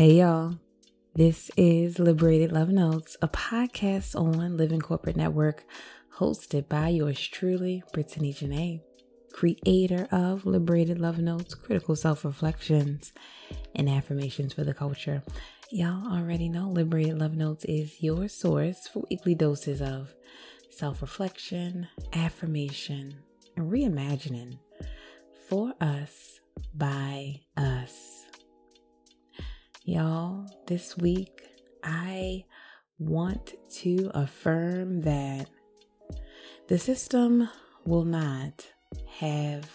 Hey, y'all. This is Liberated Love Notes, a podcast on Living Corporate Network, hosted by yours truly, Brittany Janae, creator of Liberated Love Notes, critical self reflections, and affirmations for the culture. Y'all already know Liberated Love Notes is your source for weekly doses of self reflection, affirmation, and reimagining for us by us. Y'all, this week I want to affirm that the system will not have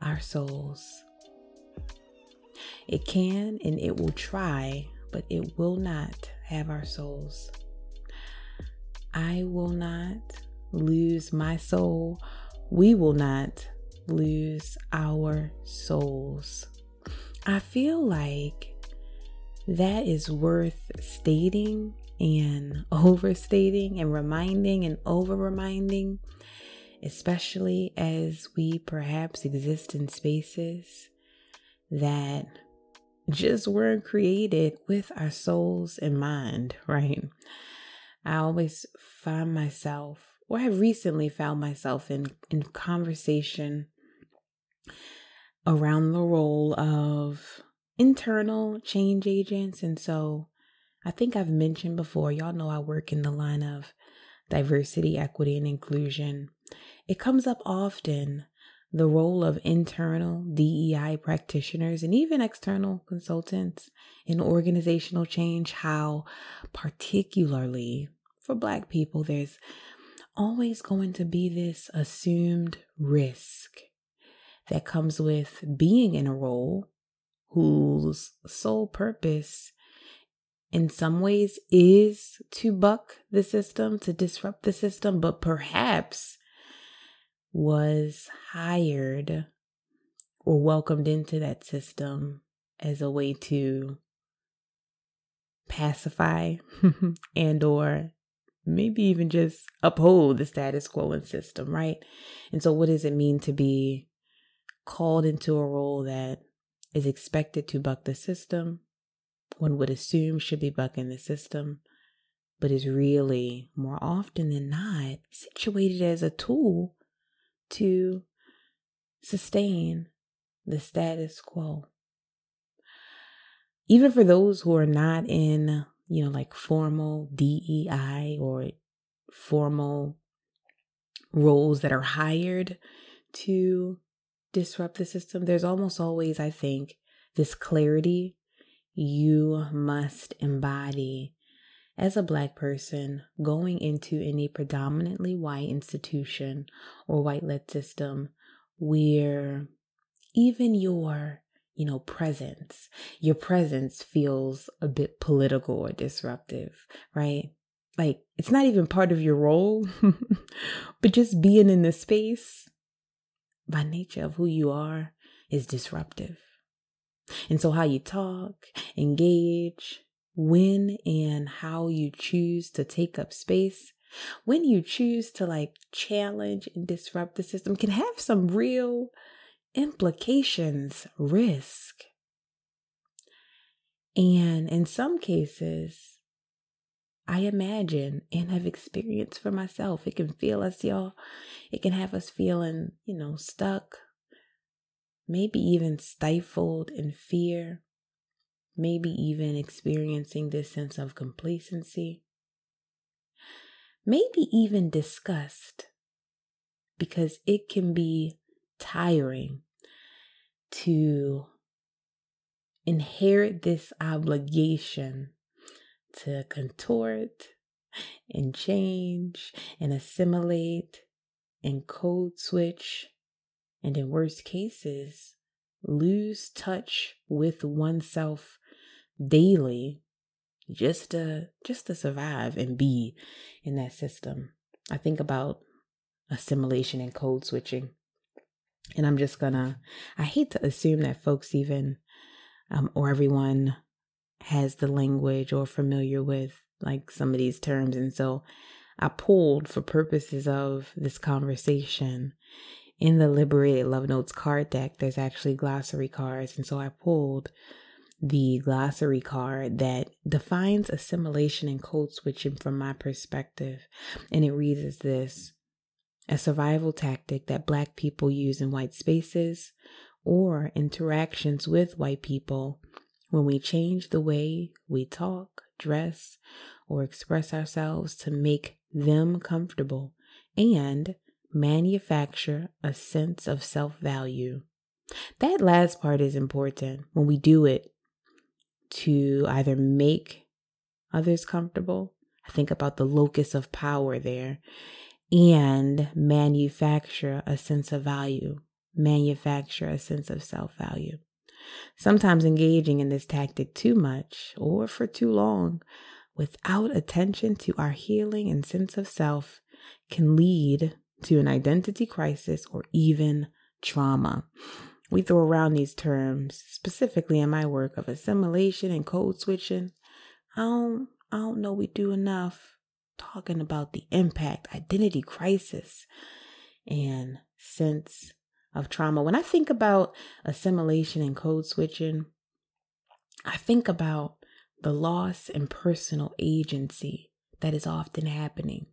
our souls. It can and it will try, but it will not have our souls. I will not lose my soul. We will not lose our souls. I feel like that is worth stating and overstating and reminding and over reminding, especially as we perhaps exist in spaces that just weren't created with our souls in mind, right? I always find myself, or have recently found myself in, in conversation around the role of internal change agents. And so I think I've mentioned before, y'all know I work in the line of diversity, equity, and inclusion. It comes up often the role of internal DEI practitioners and even external consultants in organizational change, how, particularly for Black people, there's always going to be this assumed risk that comes with being in a role whose sole purpose in some ways is to buck the system, to disrupt the system, but perhaps was hired or welcomed into that system as a way to pacify and or maybe even just uphold the status quo and system, right? And so what does it mean to be called into a role that is expected to buck the system, one would assume should be bucking the system, but is really more often than not situated as a tool to sustain the status quo. Even for those who are not in, you know, like formal DEI or formal roles that are hired to disrupt the system, there's almost always, I think, this clarity. You must embody as a Black person going into any predominantly white institution or white led system where even your you know presence your presence feels a bit political or disruptive right? Like it's not even part of your role but just being in the space by nature of who you are is disruptive. And so, how you talk, engage, when and how you choose to take up space, when you choose to like challenge and disrupt the system can have some real implications, risk. And in some cases, I imagine and have experienced for myself. It can feel us, y'all. It can have us feeling, you know, stuck, maybe even stifled in fear, maybe even experiencing this sense of complacency, maybe even disgust, because it can be tiring to inherit this obligation to contort and change and assimilate and code switch, and in worst cases, lose touch with oneself daily just to just to survive and be in that system. I think about assimilation and code switching. And I'm just gonna I hate to assume that folks even um, or everyone has the language or familiar with like some of these terms. And so I pulled for purposes of this conversation in the Liberated Love Notes card deck, there's actually glossary cards. And so I pulled the glossary card that defines assimilation and code switching from my perspective. And it reads as this a survival tactic that Black people use in white spaces or interactions with white people when we change the way we talk, dress, or express ourselves to make them comfortable and manufacture a sense of self value. That last part is important when we do it to either make others comfortable. I think about the locus of power there and manufacture a sense of value, manufacture a sense of self value. Sometimes engaging in this tactic too much or for too long without attention to our healing and sense of self can lead to an identity crisis or even trauma. We throw around these terms, specifically in my work of assimilation and code switching. I don't, I don't know we do enough talking about the impact, identity crisis, and sense of trauma. When I think about assimilation and code switching, I think about the loss in personal agency that is often happening,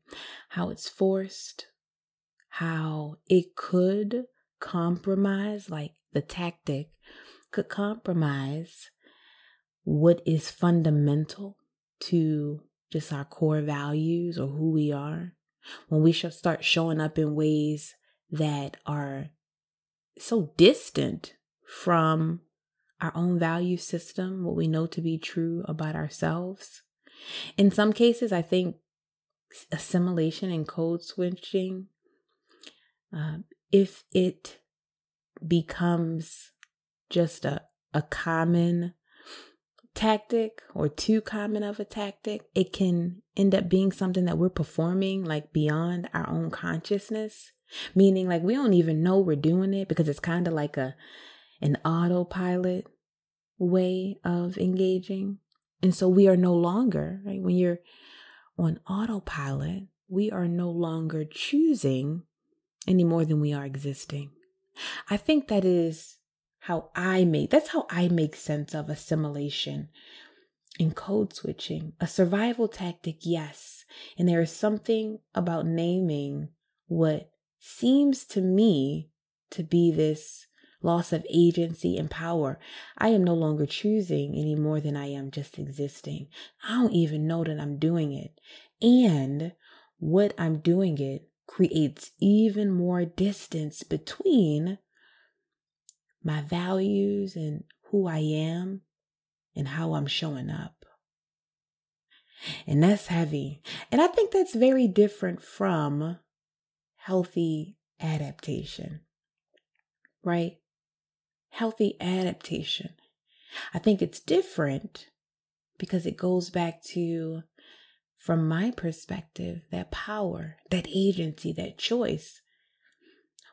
how it's forced, how it could compromise, like the tactic could compromise what is fundamental to just our core values or who we are. When we should start showing up in ways that are so distant from our own value system, what we know to be true about ourselves. In some cases, I think assimilation and code switching, uh, if it becomes just a, a common tactic or too common of a tactic, it can end up being something that we're performing like beyond our own consciousness. Meaning like we don't even know we're doing it because it's kind of like a an autopilot way of engaging. And so we are no longer, right? When you're on autopilot, we are no longer choosing any more than we are existing. I think that is how I make that's how I make sense of assimilation and code switching. A survival tactic, yes. And there is something about naming what seems to me to be this loss of agency and power. I am no longer choosing any more than I am just existing. I don't even know that I'm doing it. And what I'm doing it creates even more distance between my values and who I am and how I'm showing up. And that's heavy. And I think that's very different from healthy adaptation, right? Healthy adaptation. I think it's different because it goes back to from my perspective, that power, that agency, that choice.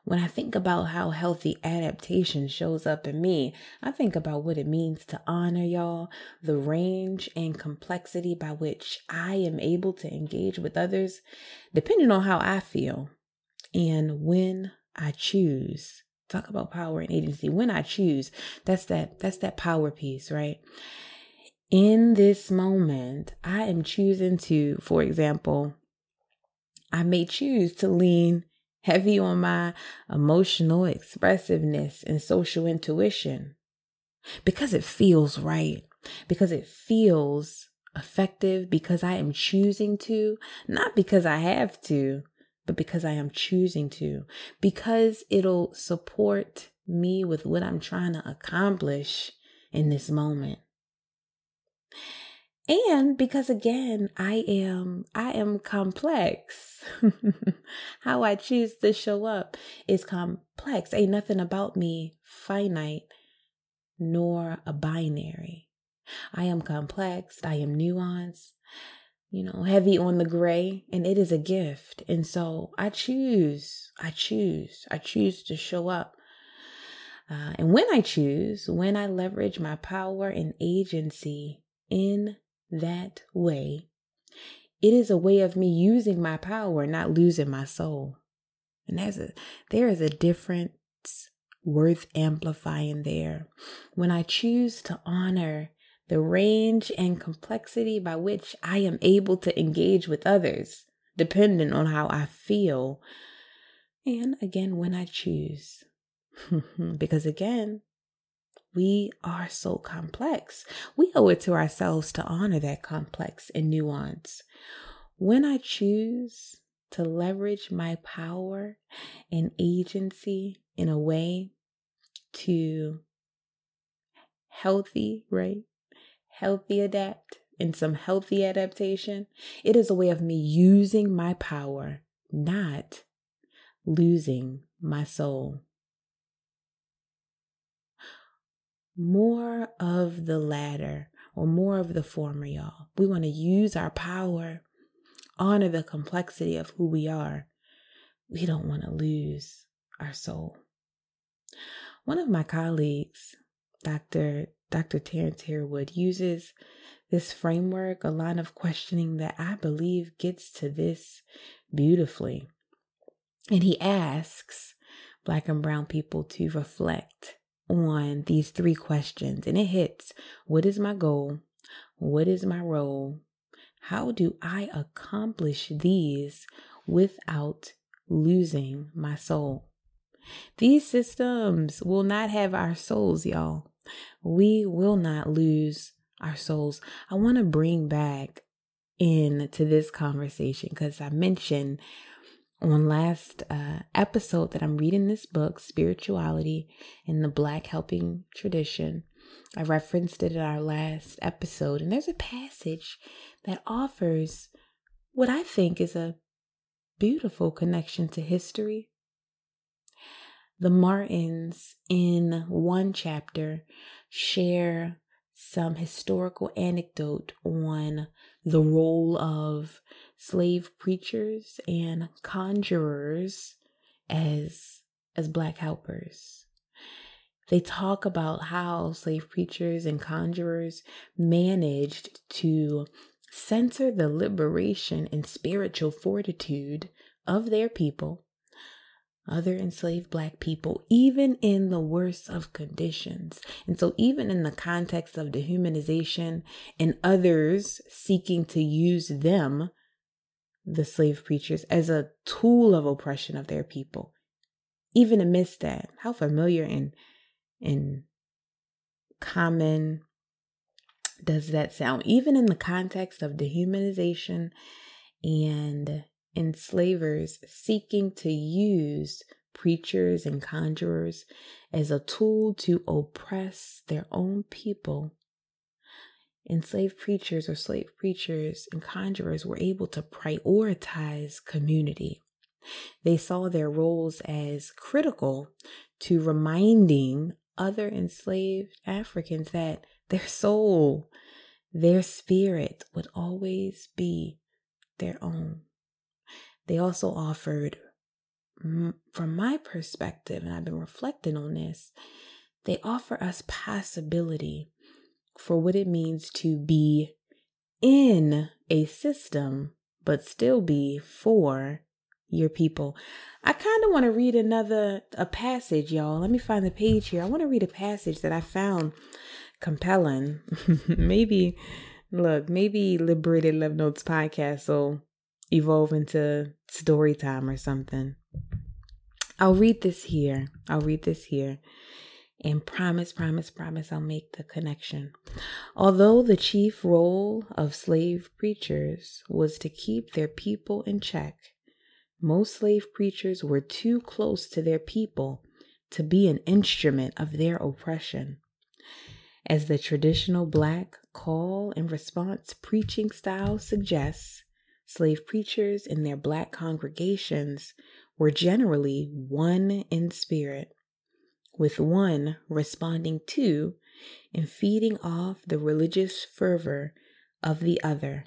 When I think about how healthy adaptation shows up in me, I think about what it means to honor y'all, the range and complexity by which I am able to engage with others, depending on how I feel. And when I choose, talk about power and agency. When I choose, that's that that's that power piece, right? in this moment, I am choosing to, for example, I may choose to lean heavy on my emotional expressiveness and social intuition because it feels right, because it feels effective, because I am choosing to, not because I have to, but because I am choosing to, because it'll support me with what I'm trying to accomplish in this moment. And because again i am i am complex. How i choose to show up is complex. Ain't nothing about me finite nor a binary. I am complex. I am nuanced you know heavy on the gray and it is a gift and so i choose i choose i choose to show up uh, and when i choose when i leverage my power and agency in that way, it is a way of me using my power, not losing my soul. And there's a there is a difference worth amplifying there. When I choose to honor the range and complexity by which I am able to engage with others, depending on how I feel. And again, when I choose. because again, we are so complex. We owe it to ourselves to honor that complex and nuance. When I choose to leverage my power and agency in a way to healthy, right? Healthy adapt and some healthy adaptation. It is a way of me using my power, not losing my soul. More of the latter or more of the former, y'all. We want to use our power, honor the complexity of who we are. We don't want to lose our soul. One of my colleagues, Dr. Dr. Terrence Harewood, uses this framework, a line of questioning that I believe gets to this beautifully. And he asks Black and Brown people to reflect on these three questions. And it hits What is my goal? What is my role? How do I accomplish these without losing my soul? These systems will not have our souls, y'all. We will not lose our souls. I want to bring back into this conversation because I mentioned on last uh, episode that I'm reading this book, Spirituality in the Black Helping Tradition. I referenced it in our last episode, and there's a passage that offers what I think is a beautiful connection to history the Martins, in one chapter, share some historical anecdote on the role of slave preachers and conjurers as as black helpers. They talk about how slave preachers and conjurers managed to center the liberation and spiritual fortitude of their people other enslaved black people, even in the worst of conditions. And so, even in the context of dehumanization and others seeking to use them, the slave preachers, as a tool of oppression of their people, even amidst that, how familiar and, and common does that sound? Even in the context of dehumanization and enslavers seeking to use preachers and conjurers as a tool to oppress their own people. Enslaved preachers or slave preachers and conjurers were able to prioritize community. They saw their roles as critical to reminding other enslaved Africans that their soul, their spirit would always be their own. They also offered, from my perspective, and I've been reflecting on this, they offer us possibility for what it means to be in a system, but still be for your people. I kind of want to read another a passage, y'all. Let me find the page here. I want to read a passage that I found compelling. maybe look, maybe Liberated Love Notes podcast so evolve into story time or something. I'll read this here. I'll read this here. And promise, promise, promise I'll make the connection. Although the chief role of slave preachers was to keep their people in check, most slave preachers were too close to their people to be an instrument of their oppression. As the traditional black call and response preaching style suggests, slave preachers and their black congregations were generally one in spirit, with one responding to and feeding off the religious fervor of the other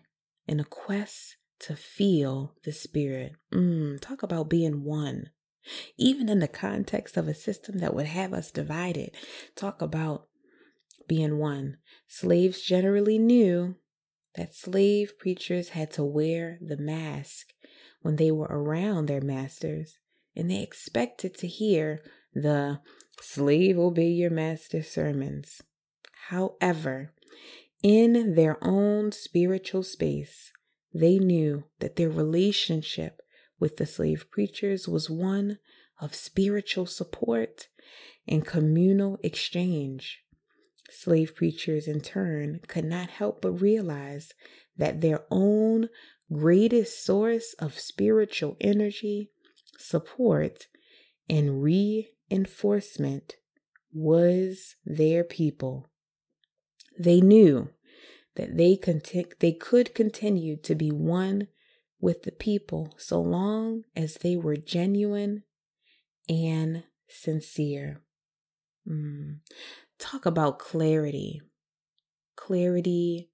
in a quest to feel the spirit. Mm, talk about being one. Even in the context of a system that would have us divided, talk about being one. Slaves generally knew that slave preachers had to wear the mask when they were around their masters, and they expected to hear the slave obey your master sermons. However, in their own spiritual space, they knew that their relationship with the slave preachers was one of spiritual support and communal exchange. Slave preachers, in turn, could not help but realize that their own greatest source of spiritual energy, support, and reinforcement was their people. They knew that they, conti- they could continue to be one with the people so long as they were genuine and sincere. Mm. Talk about clarity. Clarity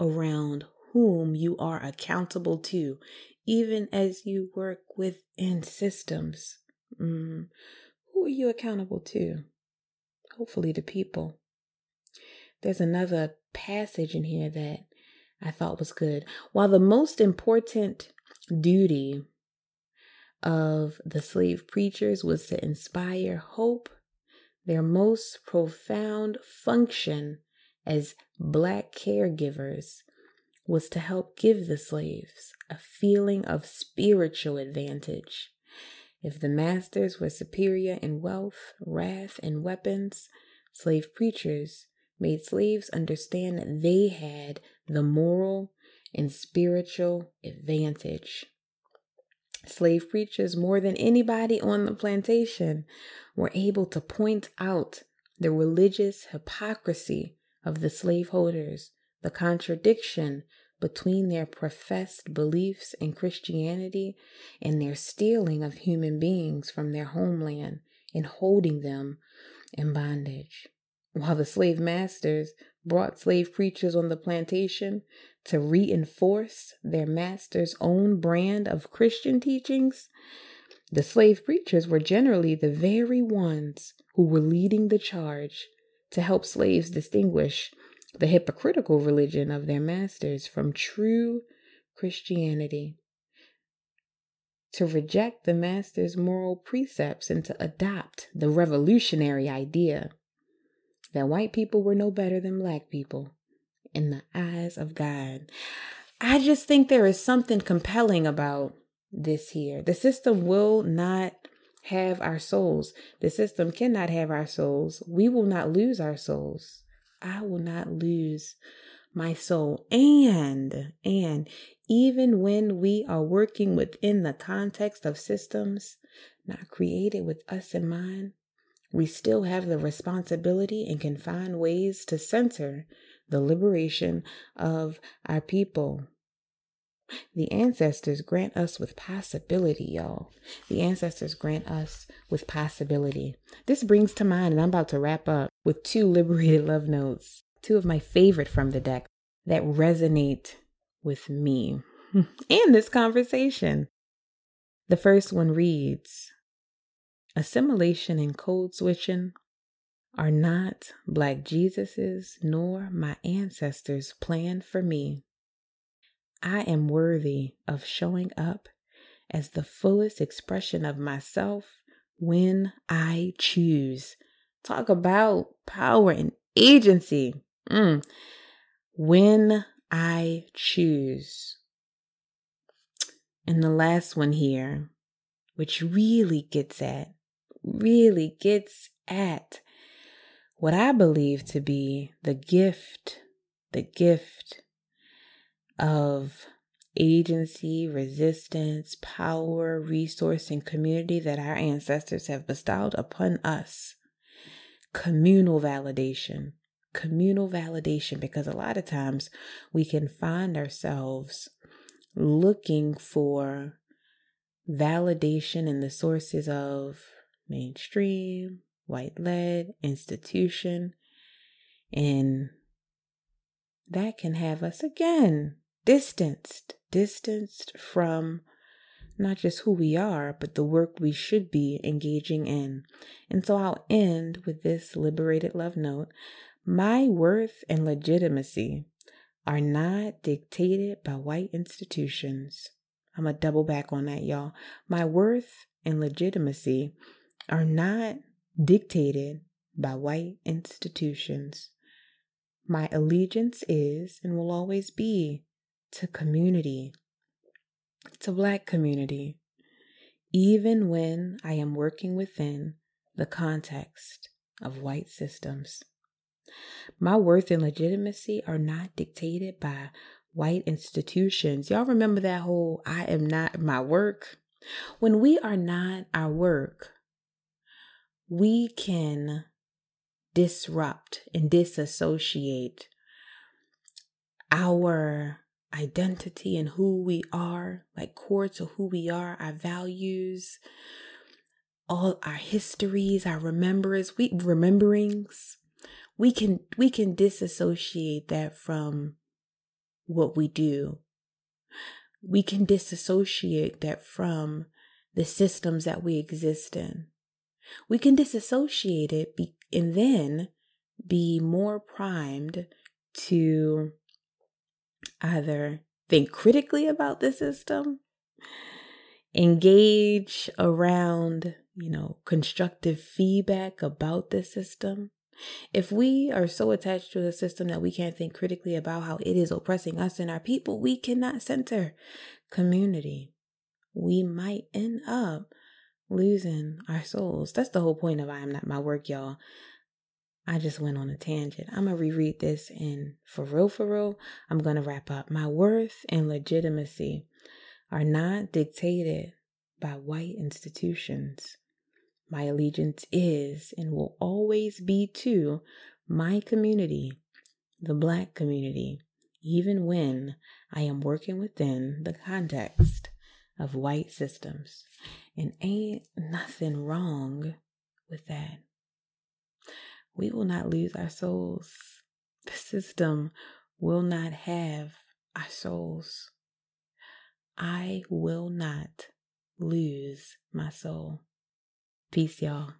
around whom you are accountable to, even as you work within systems. Mm. Who are you accountable to? Hopefully, the people. There's another passage in here that I thought was good. While the most important duty of the slave preachers was to inspire hope, their most profound function as black caregivers was to help give the slaves a feeling of spiritual advantage. If the masters were superior in wealth, wrath, and weapons, slave preachers made slaves understand that they had the moral and spiritual advantage. Slave preachers, more than anybody on the plantation, were able to point out the religious hypocrisy of the slaveholders, the contradiction between their professed beliefs in Christianity and their stealing of human beings from their homeland and holding them in bondage. While the slave masters brought slave preachers on the plantation to reinforce their master's own brand of Christian teachings, the slave preachers were generally the very ones who were leading the charge to help slaves distinguish the hypocritical religion of their masters from true Christianity. To reject the master's moral precepts and to adopt the revolutionary idea that white people were no better than black people in the eyes of God. I just think there is something compelling about this here. The system will not have our souls. The system cannot have our souls. We will not lose our souls. I will not lose my soul. And, and even when we are working within the context of systems not created with us in mind, we still have the responsibility and can find ways to center the liberation of our people. The ancestors grant us with possibility, y'all. The ancestors grant us with possibility. This brings to mind, and I'm about to wrap up with two liberated love notes, two of my favorite from the deck that resonate with me and this conversation. The first one reads Assimilation and code switching are not Black Jesus's nor my ancestors' plan for me. I am worthy of showing up as the fullest expression of myself when I choose. Talk about power and agency. Mm. When I choose. And the last one here, which really gets at really gets at what I believe to be the gift, the gift of agency, resistance, power, resource, and community that our ancestors have bestowed upon us. Communal validation. Communal validation, because a lot of times we can find ourselves looking for validation in the sources of mainstream, white led institution. And that can have us again distanced, distanced from not just who we are, but the work we should be engaging in. And so I'll end with this liberated love note. My worth and legitimacy are not dictated by white institutions. I'm going to double back on that, y'all. My worth and legitimacy are not dictated by white institutions. My allegiance is and will always be to community, to Black community, even when I am working within the context of white systems. My worth and legitimacy are not dictated by white institutions. Y'all remember that whole I am not my work? When we are not our work, we can disrupt and disassociate our identity and who we are, like core to who we are, our values, all our histories, our remembrance, we rememberings. We can we can disassociate that from what we do. We can disassociate that from the systems that we exist in. We can disassociate it be, and then be more primed to either think critically about the system, engage around, you know, constructive feedback about the system. If we are so attached to the system that we can't think critically about how it is oppressing us and our people, we cannot center community. We might end up losing our souls. That's the whole point of I am not my work, y'all. I just went on a tangent. I'm going to reread this and for real, for real, I'm going to wrap up. My worth and legitimacy are not dictated by white institutions. My allegiance is and will always be to my community, the Black community, even when I am working within the context of white systems. And ain't nothing wrong with that. We will not lose our souls. The system will not have our souls. I will not lose my soul. Peace, y'all.